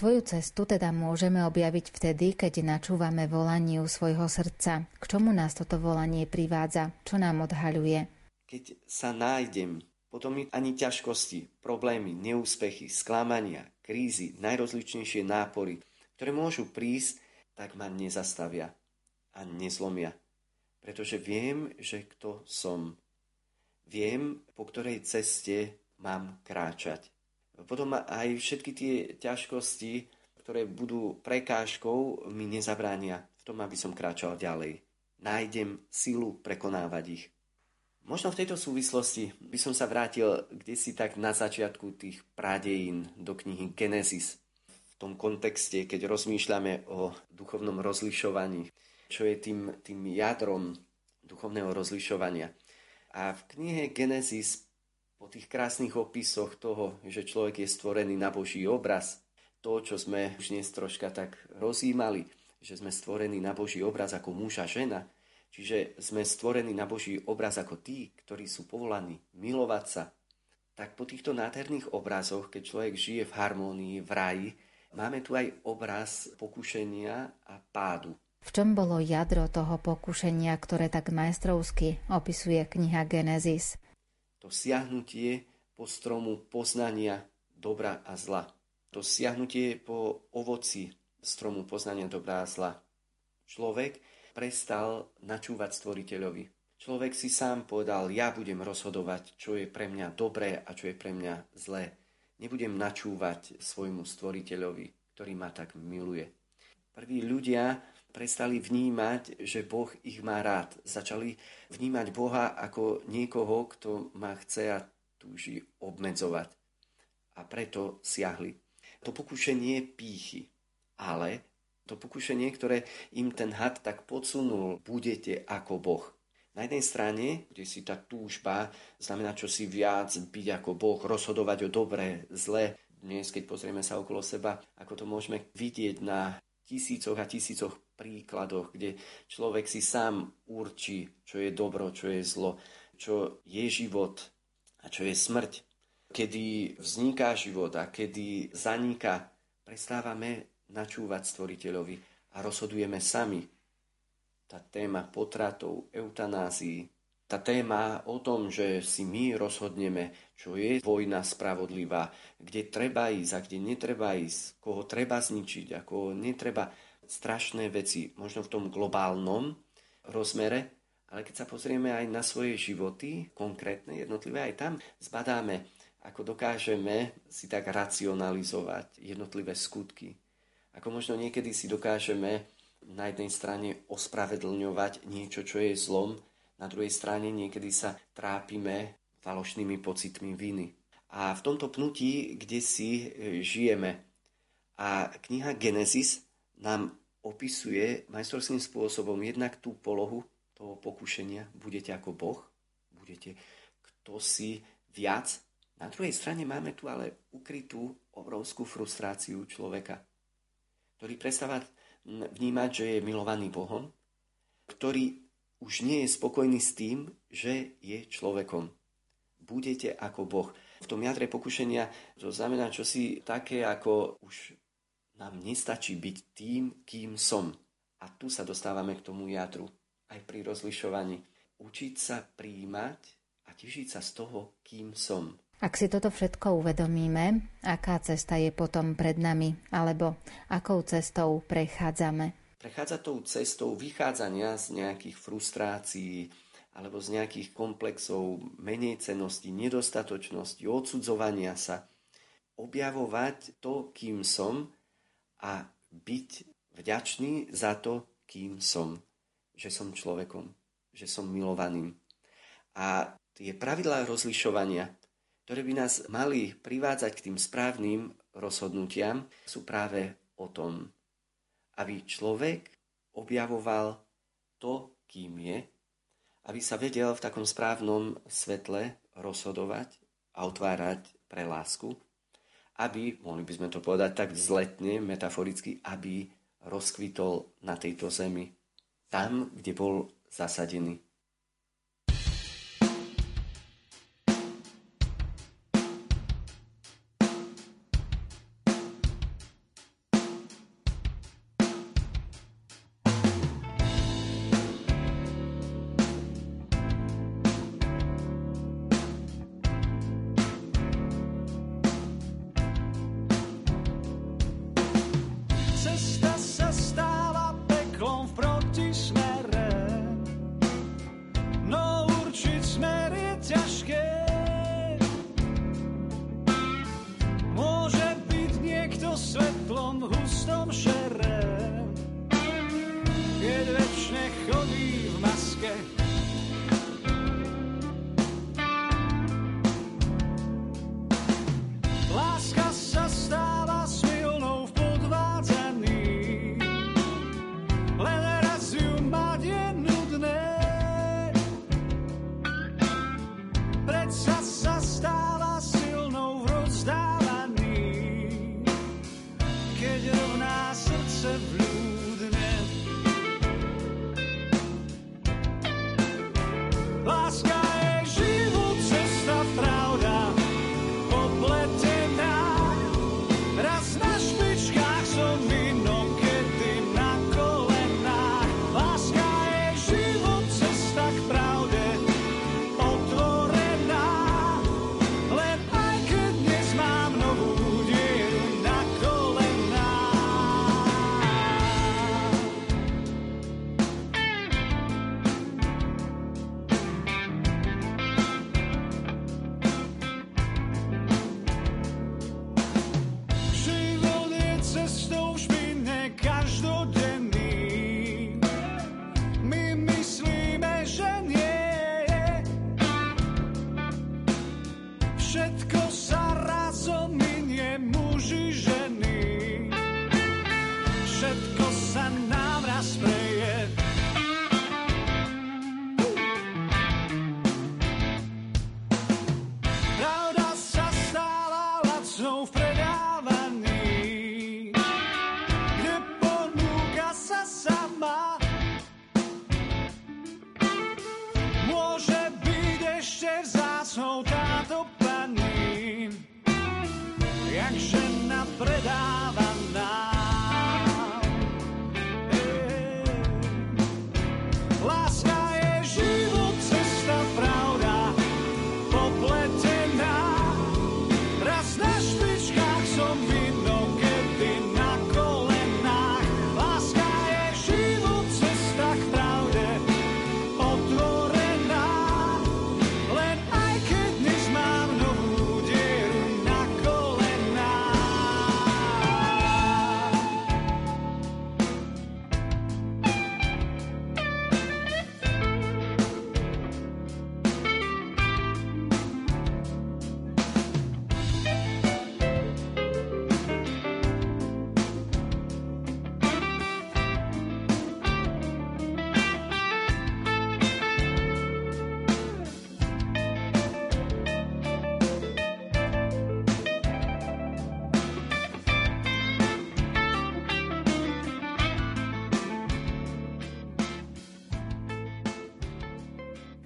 Svoju cestu teda môžeme objaviť vtedy, keď načúvame volaniu svojho srdca. K čomu nás toto volanie privádza? Čo nám odhaľuje? Keď sa nájdem, potom ani ťažkosti, problémy, neúspechy, sklamania, krízy, najrozličnejšie nápory, ktoré môžu prísť, tak ma nezastavia a nezlomia. Pretože viem, že kto som. Viem, po ktorej ceste mám kráčať. Potom aj všetky tie ťažkosti, ktoré budú prekážkou, mi nezabránia v tom, aby som kráčal ďalej. Nájdem silu prekonávať ich. Možno v tejto súvislosti by som sa vrátil kde si tak na začiatku tých pradejín do knihy Genesis. V tom kontexte, keď rozmýšľame o duchovnom rozlišovaní, čo je tým, tým jadrom duchovného rozlišovania. A v knihe Genesis po tých krásnych opisoch toho, že človek je stvorený na Boží obraz, to, čo sme už dnes troška tak rozímali, že sme stvorení na Boží obraz ako muž a žena, čiže sme stvorení na Boží obraz ako tí, ktorí sú povolaní milovať sa, tak po týchto nádherných obrazoch, keď človek žije v harmónii, v raji, máme tu aj obraz pokušenia a pádu. V čom bolo jadro toho pokušenia, ktoré tak majstrovsky opisuje kniha Genesis? To siahnutie po stromu poznania dobra a zla. To siahnutie po ovoci stromu poznania dobra a zla. Človek prestal načúvať stvoriteľovi. Človek si sám povedal, ja budem rozhodovať, čo je pre mňa dobré a čo je pre mňa zlé. Nebudem načúvať svojmu stvoriteľovi, ktorý ma tak miluje. Prví ľudia prestali vnímať, že Boh ich má rád. Začali vnímať Boha ako niekoho, kto ma chce a túži obmedzovať. A preto siahli. To pokušenie pýchy, ale to pokušenie, ktoré im ten had tak podsunul, budete ako Boh. Na jednej strane, kde si tá túžba znamená čo si viac, byť ako Boh, rozhodovať o dobré, zlé. Dnes, keď pozrieme sa okolo seba, ako to môžeme vidieť na tisícoch a tisícoch príkladoch, kde človek si sám určí, čo je dobro, čo je zlo, čo je život a čo je smrť. Kedy vzniká život a kedy zaniká, prestávame načúvať stvoriteľovi a rozhodujeme sami. Tá téma potratov, eutanázii, tá téma o tom, že si my rozhodneme, čo je vojna spravodlivá, kde treba ísť a kde netreba ísť, koho treba zničiť a koho netreba, strašné veci, možno v tom globálnom rozmere, ale keď sa pozrieme aj na svoje životy, konkrétne, jednotlivé, aj tam zbadáme, ako dokážeme si tak racionalizovať jednotlivé skutky. Ako možno niekedy si dokážeme na jednej strane ospravedlňovať niečo, čo je zlom, na druhej strane niekedy sa trápime falošnými pocitmi viny. A v tomto pnutí, kde si e, žijeme. A kniha Genesis nám opisuje majstrovským spôsobom jednak tú polohu toho pokušenia. Budete ako Boh, budete kto si viac. Na druhej strane máme tu ale ukrytú obrovskú frustráciu človeka, ktorý prestáva vnímať, že je milovaný Bohom, ktorý už nie je spokojný s tým, že je človekom. Budete ako Boh. V tom jadre pokušenia to znamená čosi také, ako už nám nestačí byť tým, kým som. A tu sa dostávame k tomu jadru, aj pri rozlišovaní. Učiť sa príjmať a tešiť sa z toho, kým som. Ak si toto všetko uvedomíme, aká cesta je potom pred nami, alebo akou cestou prechádzame? Prechádza tou cestou vychádzania z nejakých frustrácií alebo z nejakých komplexov menej cenosti, nedostatočnosti, odsudzovania sa, objavovať to, kým som a byť vďačný za to, kým som. Že som človekom, že som milovaným. A tie pravidlá rozlišovania, ktoré by nás mali privádzať k tým správnym rozhodnutiam, sú práve o tom, aby človek objavoval to, kým je, aby sa vedel v takom správnom svetle rozhodovať a otvárať pre lásku, aby, mohli by sme to povedať tak vzletne, metaforicky, aby rozkvitol na tejto zemi, tam, kde bol zasadený.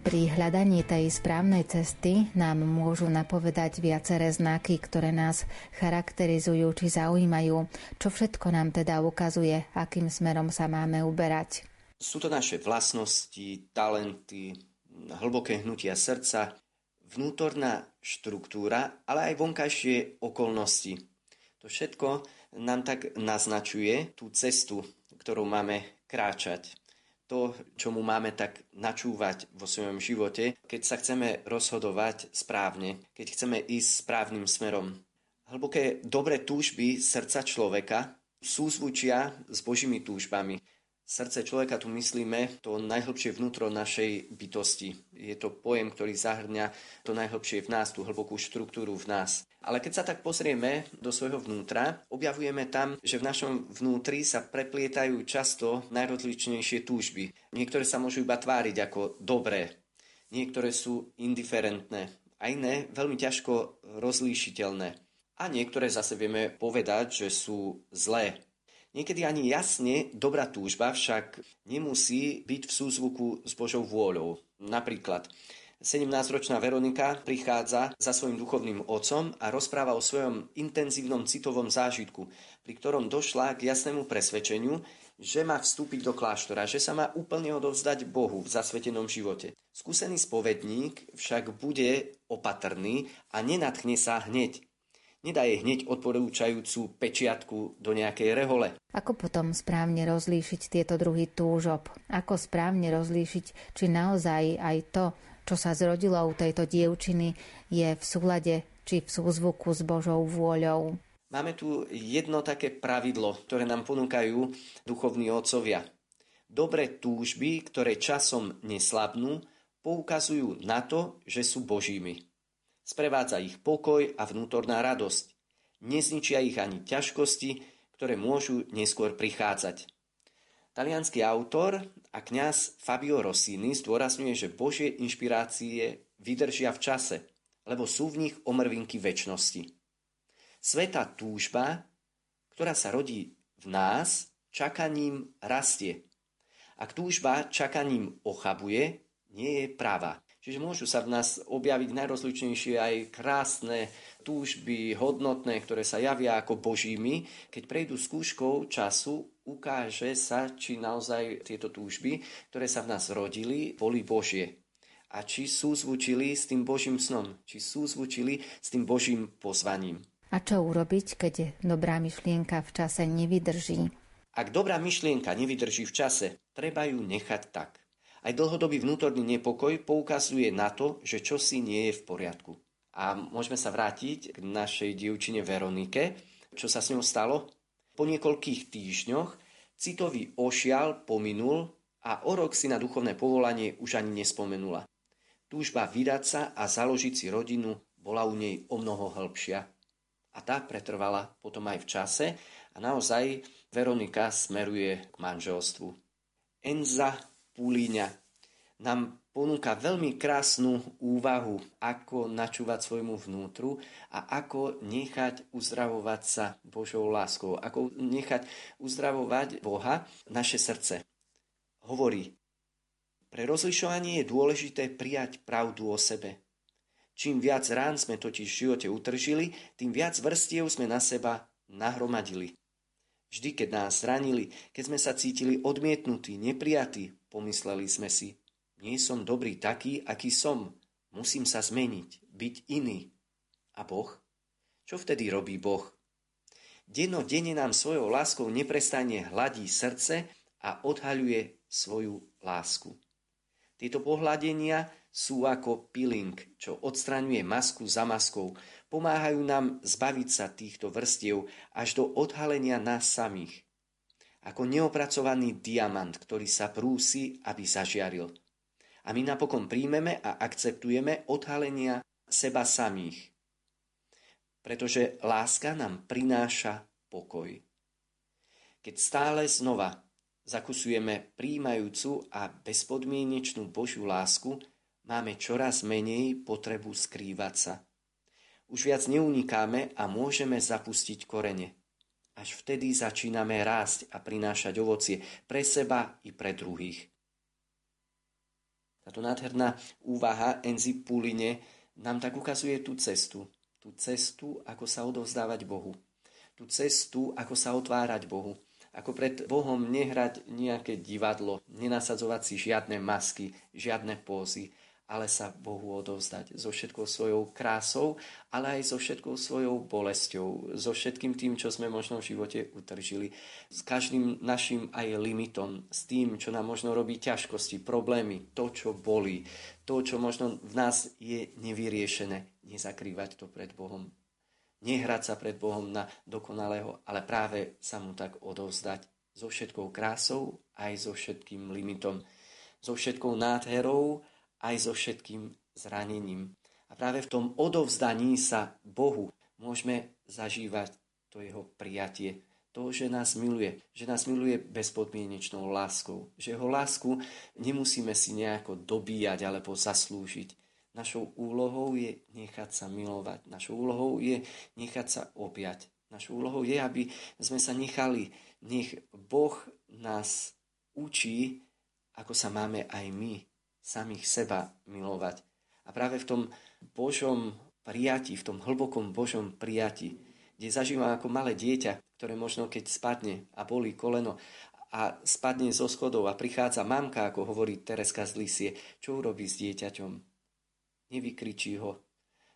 Pri hľadaní tej správnej cesty nám môžu napovedať viaceré znaky, ktoré nás charakterizujú či zaujímajú. Čo všetko nám teda ukazuje, akým smerom sa máme uberať? Sú to naše vlastnosti, talenty, hlboké hnutia srdca, vnútorná štruktúra, ale aj vonkajšie okolnosti. To všetko nám tak naznačuje tú cestu, ktorú máme kráčať to, čo mu máme tak načúvať vo svojom živote, keď sa chceme rozhodovať správne, keď chceme ísť správnym smerom. Hlboké dobré túžby srdca človeka súzvučia s Božími túžbami. Srdce človeka tu myslíme to najhlbšie vnútro našej bytosti. Je to pojem, ktorý zahrňa to najhlbšie v nás, tú hlbokú štruktúru v nás. Ale keď sa tak pozrieme do svojho vnútra, objavujeme tam, že v našom vnútri sa preplietajú často najrozličnejšie túžby. Niektoré sa môžu iba tváriť ako dobré, niektoré sú indiferentné a iné veľmi ťažko rozlíšiteľné. A niektoré zase vieme povedať, že sú zlé, Niekedy ani jasne dobrá túžba však nemusí byť v súzvuku s Božou vôľou. Napríklad 17-ročná Veronika prichádza za svojim duchovným otcom a rozpráva o svojom intenzívnom citovom zážitku, pri ktorom došla k jasnému presvedčeniu, že má vstúpiť do kláštora, že sa má úplne odovzdať Bohu v zasvetenom živote. Skúsený spovedník však bude opatrný a nenatchne sa hneď, nedá jej hneď odporúčajúcu pečiatku do nejakej rehole. Ako potom správne rozlíšiť tieto druhy túžob? Ako správne rozlíšiť, či naozaj aj to, čo sa zrodilo u tejto dievčiny, je v súlade či v súzvuku s Božou vôľou? Máme tu jedno také pravidlo, ktoré nám ponúkajú duchovní otcovia. Dobré túžby, ktoré časom neslabnú, poukazujú na to, že sú Božími. Sprevádza ich pokoj a vnútorná radosť. Nezničia ich ani ťažkosti, ktoré môžu neskôr prichádzať. Talianský autor a kňaz Fabio Rossini zdôrazňuje, že Božie inšpirácie vydržia v čase, lebo sú v nich omrvinky väčšnosti. Sveta túžba, ktorá sa rodí v nás, čakaním rastie. Ak túžba čakaním ochabuje, nie je práva. Čiže môžu sa v nás objaviť najrozličnejšie aj krásne túžby, hodnotné, ktoré sa javia ako božími. Keď prejdú skúškou času, ukáže sa, či naozaj tieto túžby, ktoré sa v nás rodili, boli Božie. A či sú zvučili s tým Božím snom, či sú zvučili s tým Božím pozvaním. A čo urobiť, keď dobrá myšlienka v čase nevydrží? Ak dobrá myšlienka nevydrží v čase, treba ju nechať tak. Aj dlhodobý vnútorný nepokoj poukazuje na to, že čosi nie je v poriadku. A môžeme sa vrátiť k našej dievčine Veronike. Čo sa s ňou stalo? Po niekoľkých týždňoch citový ošial pominul a o rok si na duchovné povolanie už ani nespomenula. Túžba vydať sa a založiť si rodinu bola u nej o mnoho hĺbšia. A tá pretrvala potom aj v čase a naozaj Veronika smeruje k manželstvu. Enza Púlíňa nám ponúka veľmi krásnu úvahu, ako načúvať svojmu vnútru a ako nechať uzdravovať sa Božou láskou, ako nechať uzdravovať Boha naše srdce. Hovorí, pre rozlišovanie je dôležité prijať pravdu o sebe. Čím viac rán sme totiž v živote utržili, tým viac vrstiev sme na seba nahromadili. Vždy, keď nás zranili, keď sme sa cítili odmietnutí, neprijatí, pomysleli sme si, nie som dobrý taký, aký som. Musím sa zmeniť, byť iný. A Boh? Čo vtedy robí Boh? Deno denne nám svojou láskou neprestane hladí srdce a odhaľuje svoju lásku. Tieto pohľadenia sú ako peeling, čo odstraňuje masku za maskou. Pomáhajú nám zbaviť sa týchto vrstiev až do odhalenia nás samých. Ako neopracovaný diamant, ktorý sa prúsi, aby zažiaril. A my napokon príjmeme a akceptujeme odhalenia seba samých. Pretože láska nám prináša pokoj. Keď stále znova zakusujeme príjmajúcu a bezpodmienečnú Božiu lásku, máme čoraz menej potrebu skrývať sa. Už viac neunikáme a môžeme zapustiť korene. Až vtedy začíname rásť a prinášať ovocie pre seba i pre druhých. Táto nádherná úvaha Enzi Puline nám tak ukazuje tú cestu. Tú cestu, ako sa odovzdávať Bohu. Tú cestu, ako sa otvárať Bohu ako pred Bohom nehrať nejaké divadlo, nenasadzovať si žiadne masky, žiadne pózy, ale sa Bohu odovzdať so všetkou svojou krásou, ale aj so všetkou svojou bolesťou, so všetkým tým, čo sme možno v živote utržili, s každým našim aj limitom, s tým, čo nám možno robí ťažkosti, problémy, to, čo bolí, to, čo možno v nás je nevyriešené, nezakrývať to pred Bohom. Nehrať sa pred Bohom na dokonalého, ale práve sa mu tak odovzdať so všetkou krásou, aj so všetkým limitom, so všetkou nádherou, aj so všetkým zranením. A práve v tom odovzdaní sa Bohu môžeme zažívať to jeho prijatie. To, že nás miluje, že nás miluje bezpodmienečnou láskou, že jeho lásku nemusíme si nejako dobíjať alebo zaslúžiť. Našou úlohou je nechať sa milovať. Našou úlohou je nechať sa objať. Našou úlohou je, aby sme sa nechali, nech Boh nás učí, ako sa máme aj my samých seba milovať. A práve v tom Božom prijati, v tom hlbokom Božom prijati, kde zažívam ako malé dieťa, ktoré možno keď spadne a bolí koleno a spadne zo schodov a prichádza mamka, ako hovorí Tereska z Lisie, čo urobí s dieťaťom? Nevykričí ho.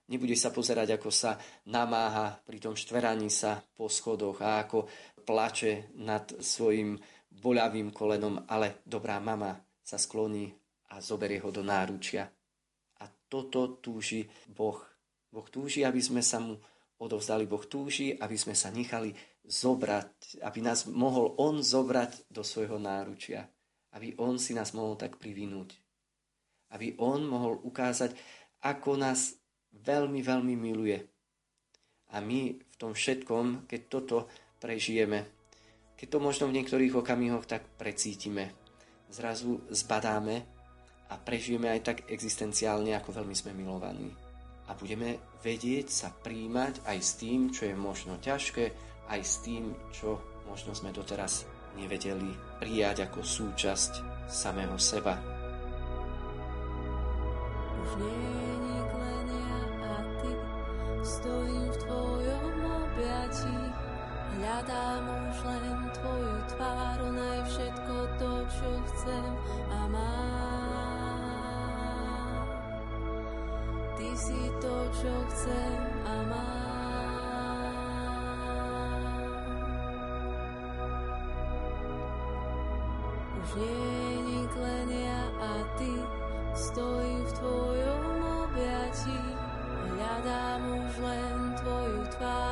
Nebude sa pozerať, ako sa namáha pri tom štveraní sa po schodoch a ako plače nad svojim boľavým kolenom, ale dobrá mama sa skloní a zoberie ho do náručia. A toto túži Boh. Boh túži, aby sme sa mu odovzdali. Boh túži, aby sme sa nechali zobrať, aby nás mohol On zobrať do svojho náručia. Aby On si nás mohol tak privinúť. Aby On mohol ukázať, ako nás veľmi, veľmi miluje. A my v tom všetkom, keď toto prežijeme, keď to možno v niektorých okamihoch tak precítime, zrazu zbadáme, a prežijeme aj tak existenciálne, ako veľmi sme milovaní. A budeme vedieť sa príjmať aj s tým, čo je možno ťažké, aj s tým, čo možno sme doteraz nevedeli prijať ako súčasť samého seba. Už nie je a ty stojím v tvojom objatí hľadám už len tvoju tvár, ona je všetko to, čo chcem a mám. Si to, čo chcem a mám. Už nie je len ja a ty, stojím v tvojom objatí. Hľadám už len tvoju tvár,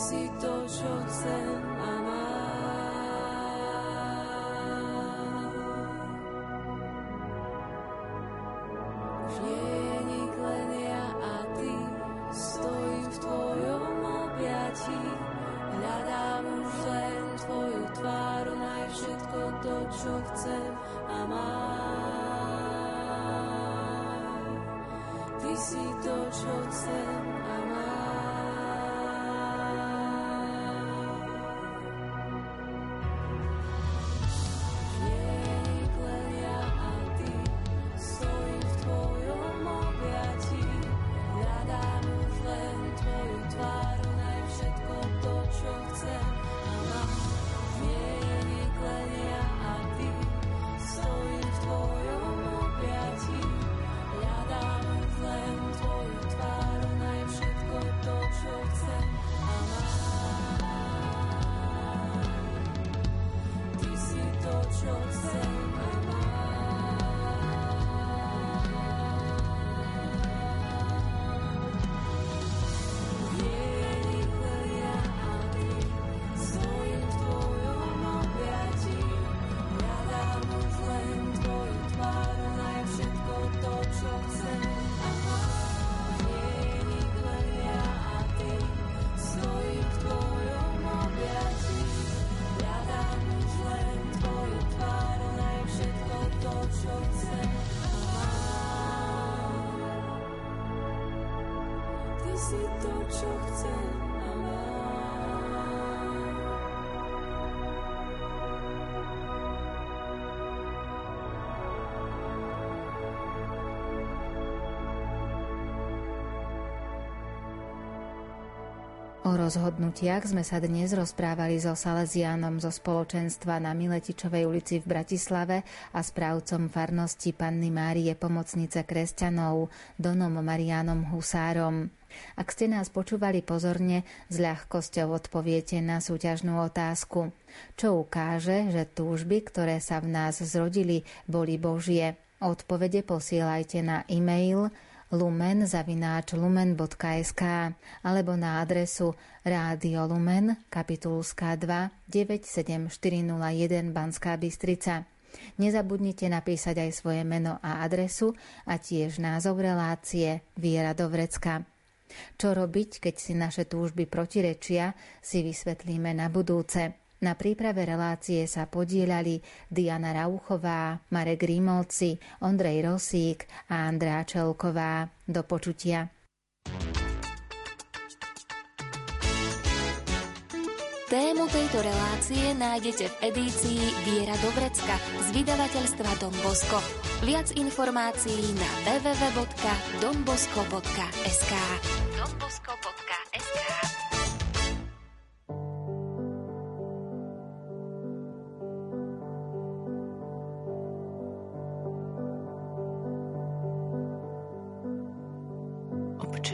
si to, čo chcem a mám. Už nie je nik len ja a ty, stojím v tvojom objatí, hľadám už len tvoju tvár, naj všetko to, čo chcem a mám. Ty si to, čo chcem a mám. O rozhodnutiach sme sa dnes rozprávali so Salesiánom zo spoločenstva na Miletičovej ulici v Bratislave a správcom farnosti Panny Márie Pomocnice kresťanov Donom Marianom Husárom. Ak ste nás počúvali pozorne, s ľahkosťou odpoviete na súťažnú otázku, čo ukáže, že túžby, ktoré sa v nás zrodili, boli Božie. Odpovede posielajte na e-mail lumen zavináč lumen.sk alebo na adresu Rádio Lumen, kapitulská 2 97401 Banská Bystrica. Nezabudnite napísať aj svoje meno a adresu a tiež názov relácie Viera do vrecka. Čo robiť, keď si naše túžby protirečia, si vysvetlíme na budúce. Na príprave relácie sa podielali Diana Rauchová, Marek Rímovci, Ondrej Rosík a Andrá Čelková. Do počutia. Tému tejto relácie nájdete v edícii Viera do vrecka z vydavateľstva Don Bosco. Viac informácií na www.donbosco.sk donbosco.sk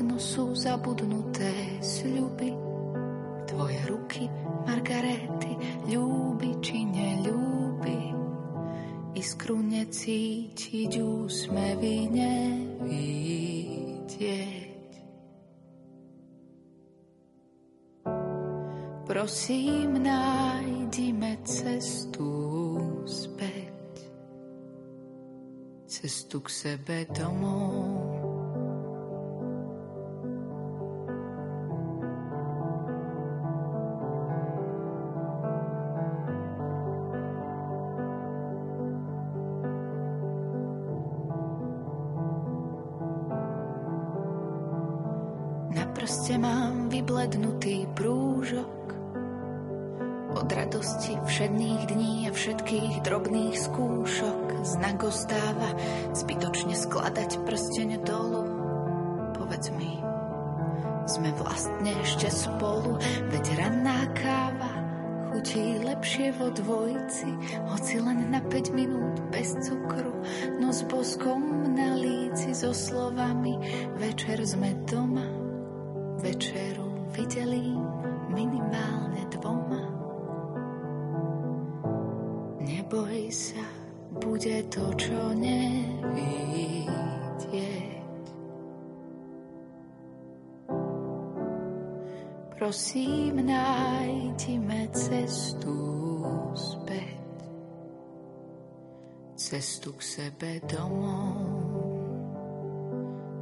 Dávno sú zabudnuté sľuby, tvoje ruky, Margarety, ľúbi či neľúbi. Iskru necítiť, úsmevy nevidieť. Prosím, nájdime cestu späť, cestu k sebe domov. Vyblednutý prúžok. Od radosti všedných dní a všetkých drobných skúšok znak ostáva zbytočne skladať prsteň dolu. Povedz mi, sme vlastne ešte spolu, veď ranná káva chutí lepšie vo dvojci, hoci len na 5 minút bez cukru, no s boskom na líci so slovami Večer sme doma, večeru videlím minimálne dvoma. Neboj sa, bude to, čo nevidieť. prosím, nájdime cestu späť. Cestu k sebe domov.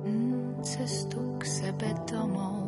Mm, cestu k sebe domov.